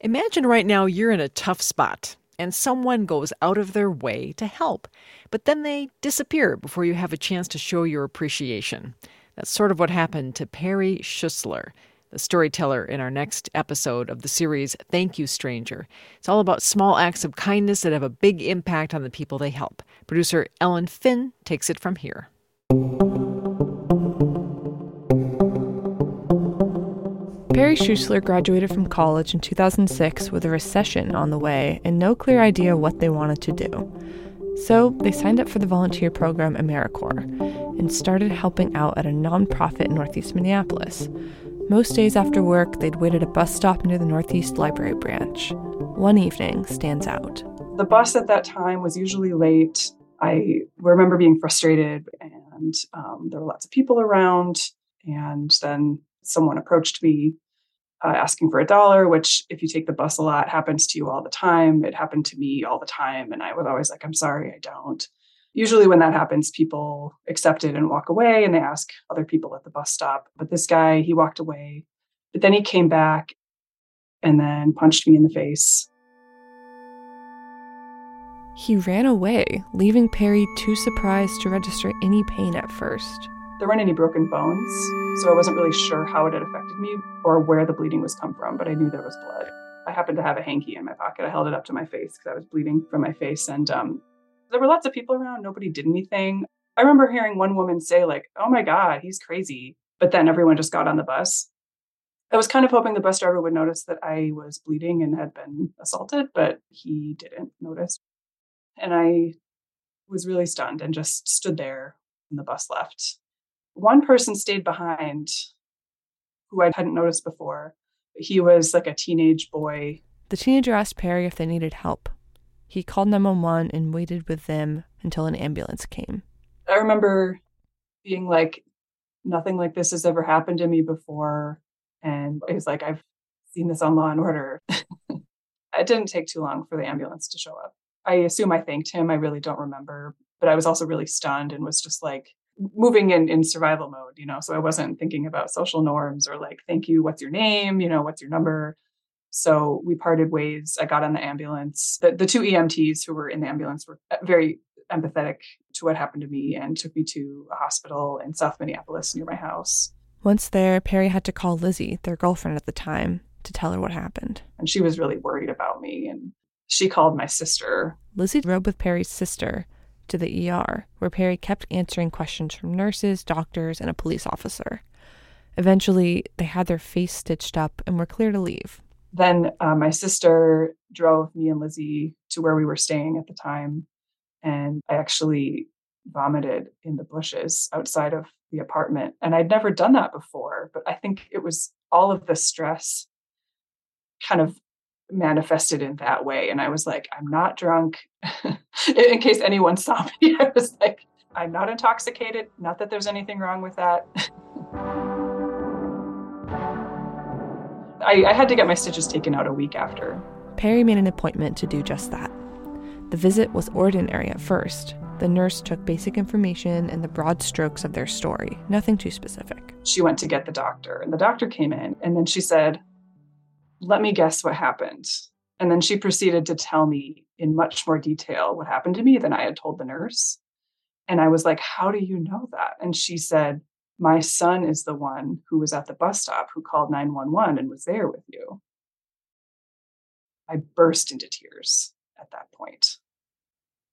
Imagine right now you're in a tough spot and someone goes out of their way to help, but then they disappear before you have a chance to show your appreciation. That's sort of what happened to Perry Schuessler, the storyteller in our next episode of the series Thank You Stranger. It's all about small acts of kindness that have a big impact on the people they help. Producer Ellen Finn takes it from here. Perry Schuessler graduated from college in 2006 with a recession on the way and no clear idea what they wanted to do. So they signed up for the volunteer program AmeriCorps and started helping out at a nonprofit in Northeast Minneapolis. Most days after work, they'd wait at a bus stop near the Northeast Library branch. One evening stands out. The bus at that time was usually late. I remember being frustrated, and um, there were lots of people around. And then someone approached me uh, asking for a dollar, which, if you take the bus a lot, happens to you all the time. It happened to me all the time. And I was always like, I'm sorry, I don't. Usually, when that happens, people accept it and walk away and they ask other people at the bus stop. But this guy, he walked away. But then he came back and then punched me in the face. He ran away, leaving Perry too surprised to register any pain at first. There weren't any broken bones, so I wasn't really sure how it had affected me or where the bleeding was come from, but I knew there was blood. I happened to have a hanky in my pocket. I held it up to my face because I was bleeding from my face, and um, there were lots of people around. Nobody did anything. I remember hearing one woman say, like, "Oh my God, he's crazy," but then everyone just got on the bus. I was kind of hoping the bus driver would notice that I was bleeding and had been assaulted, but he didn't notice. And I was really stunned and just stood there when the bus left. One person stayed behind who I hadn't noticed before. He was like a teenage boy. The teenager asked Perry if they needed help. He called 911 and waited with them until an ambulance came. I remember being like, nothing like this has ever happened to me before. And he was like, I've seen this on Law and Order. it didn't take too long for the ambulance to show up. I assume I thanked him. I really don't remember. But I was also really stunned and was just like, moving in in survival mode you know? So i wasn't thinking about social norms or like thank you what's your name? You know what's your number? So we parted ways. I got on the ambulance. The, the two emts who were in the ambulance were uh, very empathetic to what happened to me and took me to a hospital in south minneapolis near my house. Once there perry had to call lizzie their girlfriend at the time to tell her what happened. And she was really worried about me and she called my sister. Lizzie rode with perry's sister to the ER, where Perry kept answering questions from nurses, doctors, and a police officer. Eventually, they had their face stitched up and were clear to leave. Then uh, my sister drove me and Lizzie to where we were staying at the time. And I actually vomited in the bushes outside of the apartment. And I'd never done that before, but I think it was all of the stress kind of manifested in that way. And I was like, I'm not drunk. in case anyone saw me, I was like, I'm not intoxicated. Not that there's anything wrong with that. I, I had to get my stitches taken out a week after. Perry made an appointment to do just that. The visit was ordinary at first. The nurse took basic information and the broad strokes of their story, nothing too specific. She went to get the doctor, and the doctor came in, and then she said, let me guess what happened. And then she proceeded to tell me in much more detail what happened to me than I had told the nurse. And I was like, How do you know that? And she said, My son is the one who was at the bus stop who called 911 and was there with you. I burst into tears at that point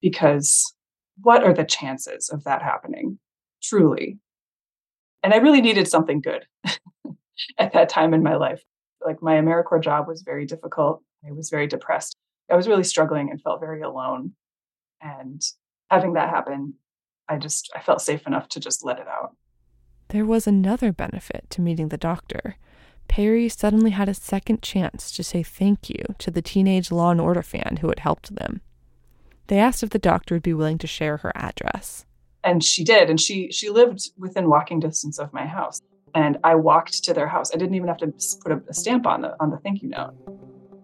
because what are the chances of that happening? Truly. And I really needed something good at that time in my life like my AmeriCorps job was very difficult. I was very depressed. I was really struggling and felt very alone. And having that happen, I just I felt safe enough to just let it out. There was another benefit to meeting the doctor. Perry suddenly had a second chance to say thank you to the teenage Law and Order fan who had helped them. They asked if the doctor would be willing to share her address. And she did, and she she lived within walking distance of my house and I walked to their house. I didn't even have to put a stamp on the on the thank you note.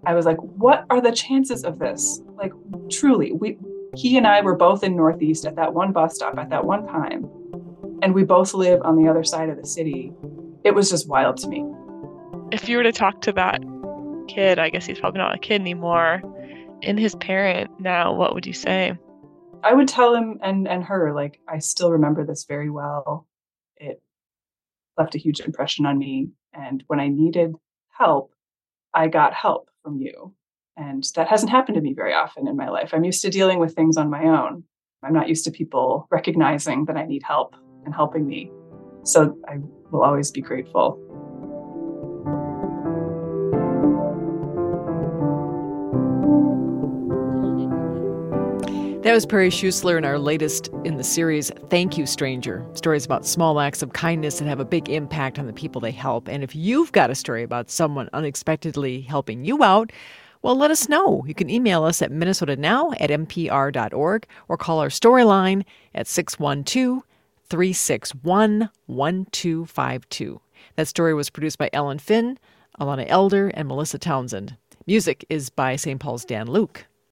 I was like, "What are the chances of this?" Like, truly, we he and I were both in Northeast at that one bus stop at that one time, and we both live on the other side of the city. It was just wild to me. If you were to talk to that kid, I guess he's probably not a kid anymore, in his parent now, what would you say? I would tell him and and her like I still remember this very well. Left a huge impression on me and when I needed help, I got help from you. And that hasn't happened to me very often in my life. I'm used to dealing with things on my own. I'm not used to people recognizing that I need help and helping me. So I will always be grateful. That was Perry Schuessler in our latest in the series, Thank You, Stranger. Stories about small acts of kindness that have a big impact on the people they help. And if you've got a story about someone unexpectedly helping you out, well, let us know. You can email us at minnesotanow at mpr.org or call our storyline at 612 361 1252. That story was produced by Ellen Finn, Alana Elder, and Melissa Townsend. Music is by St. Paul's Dan Luke.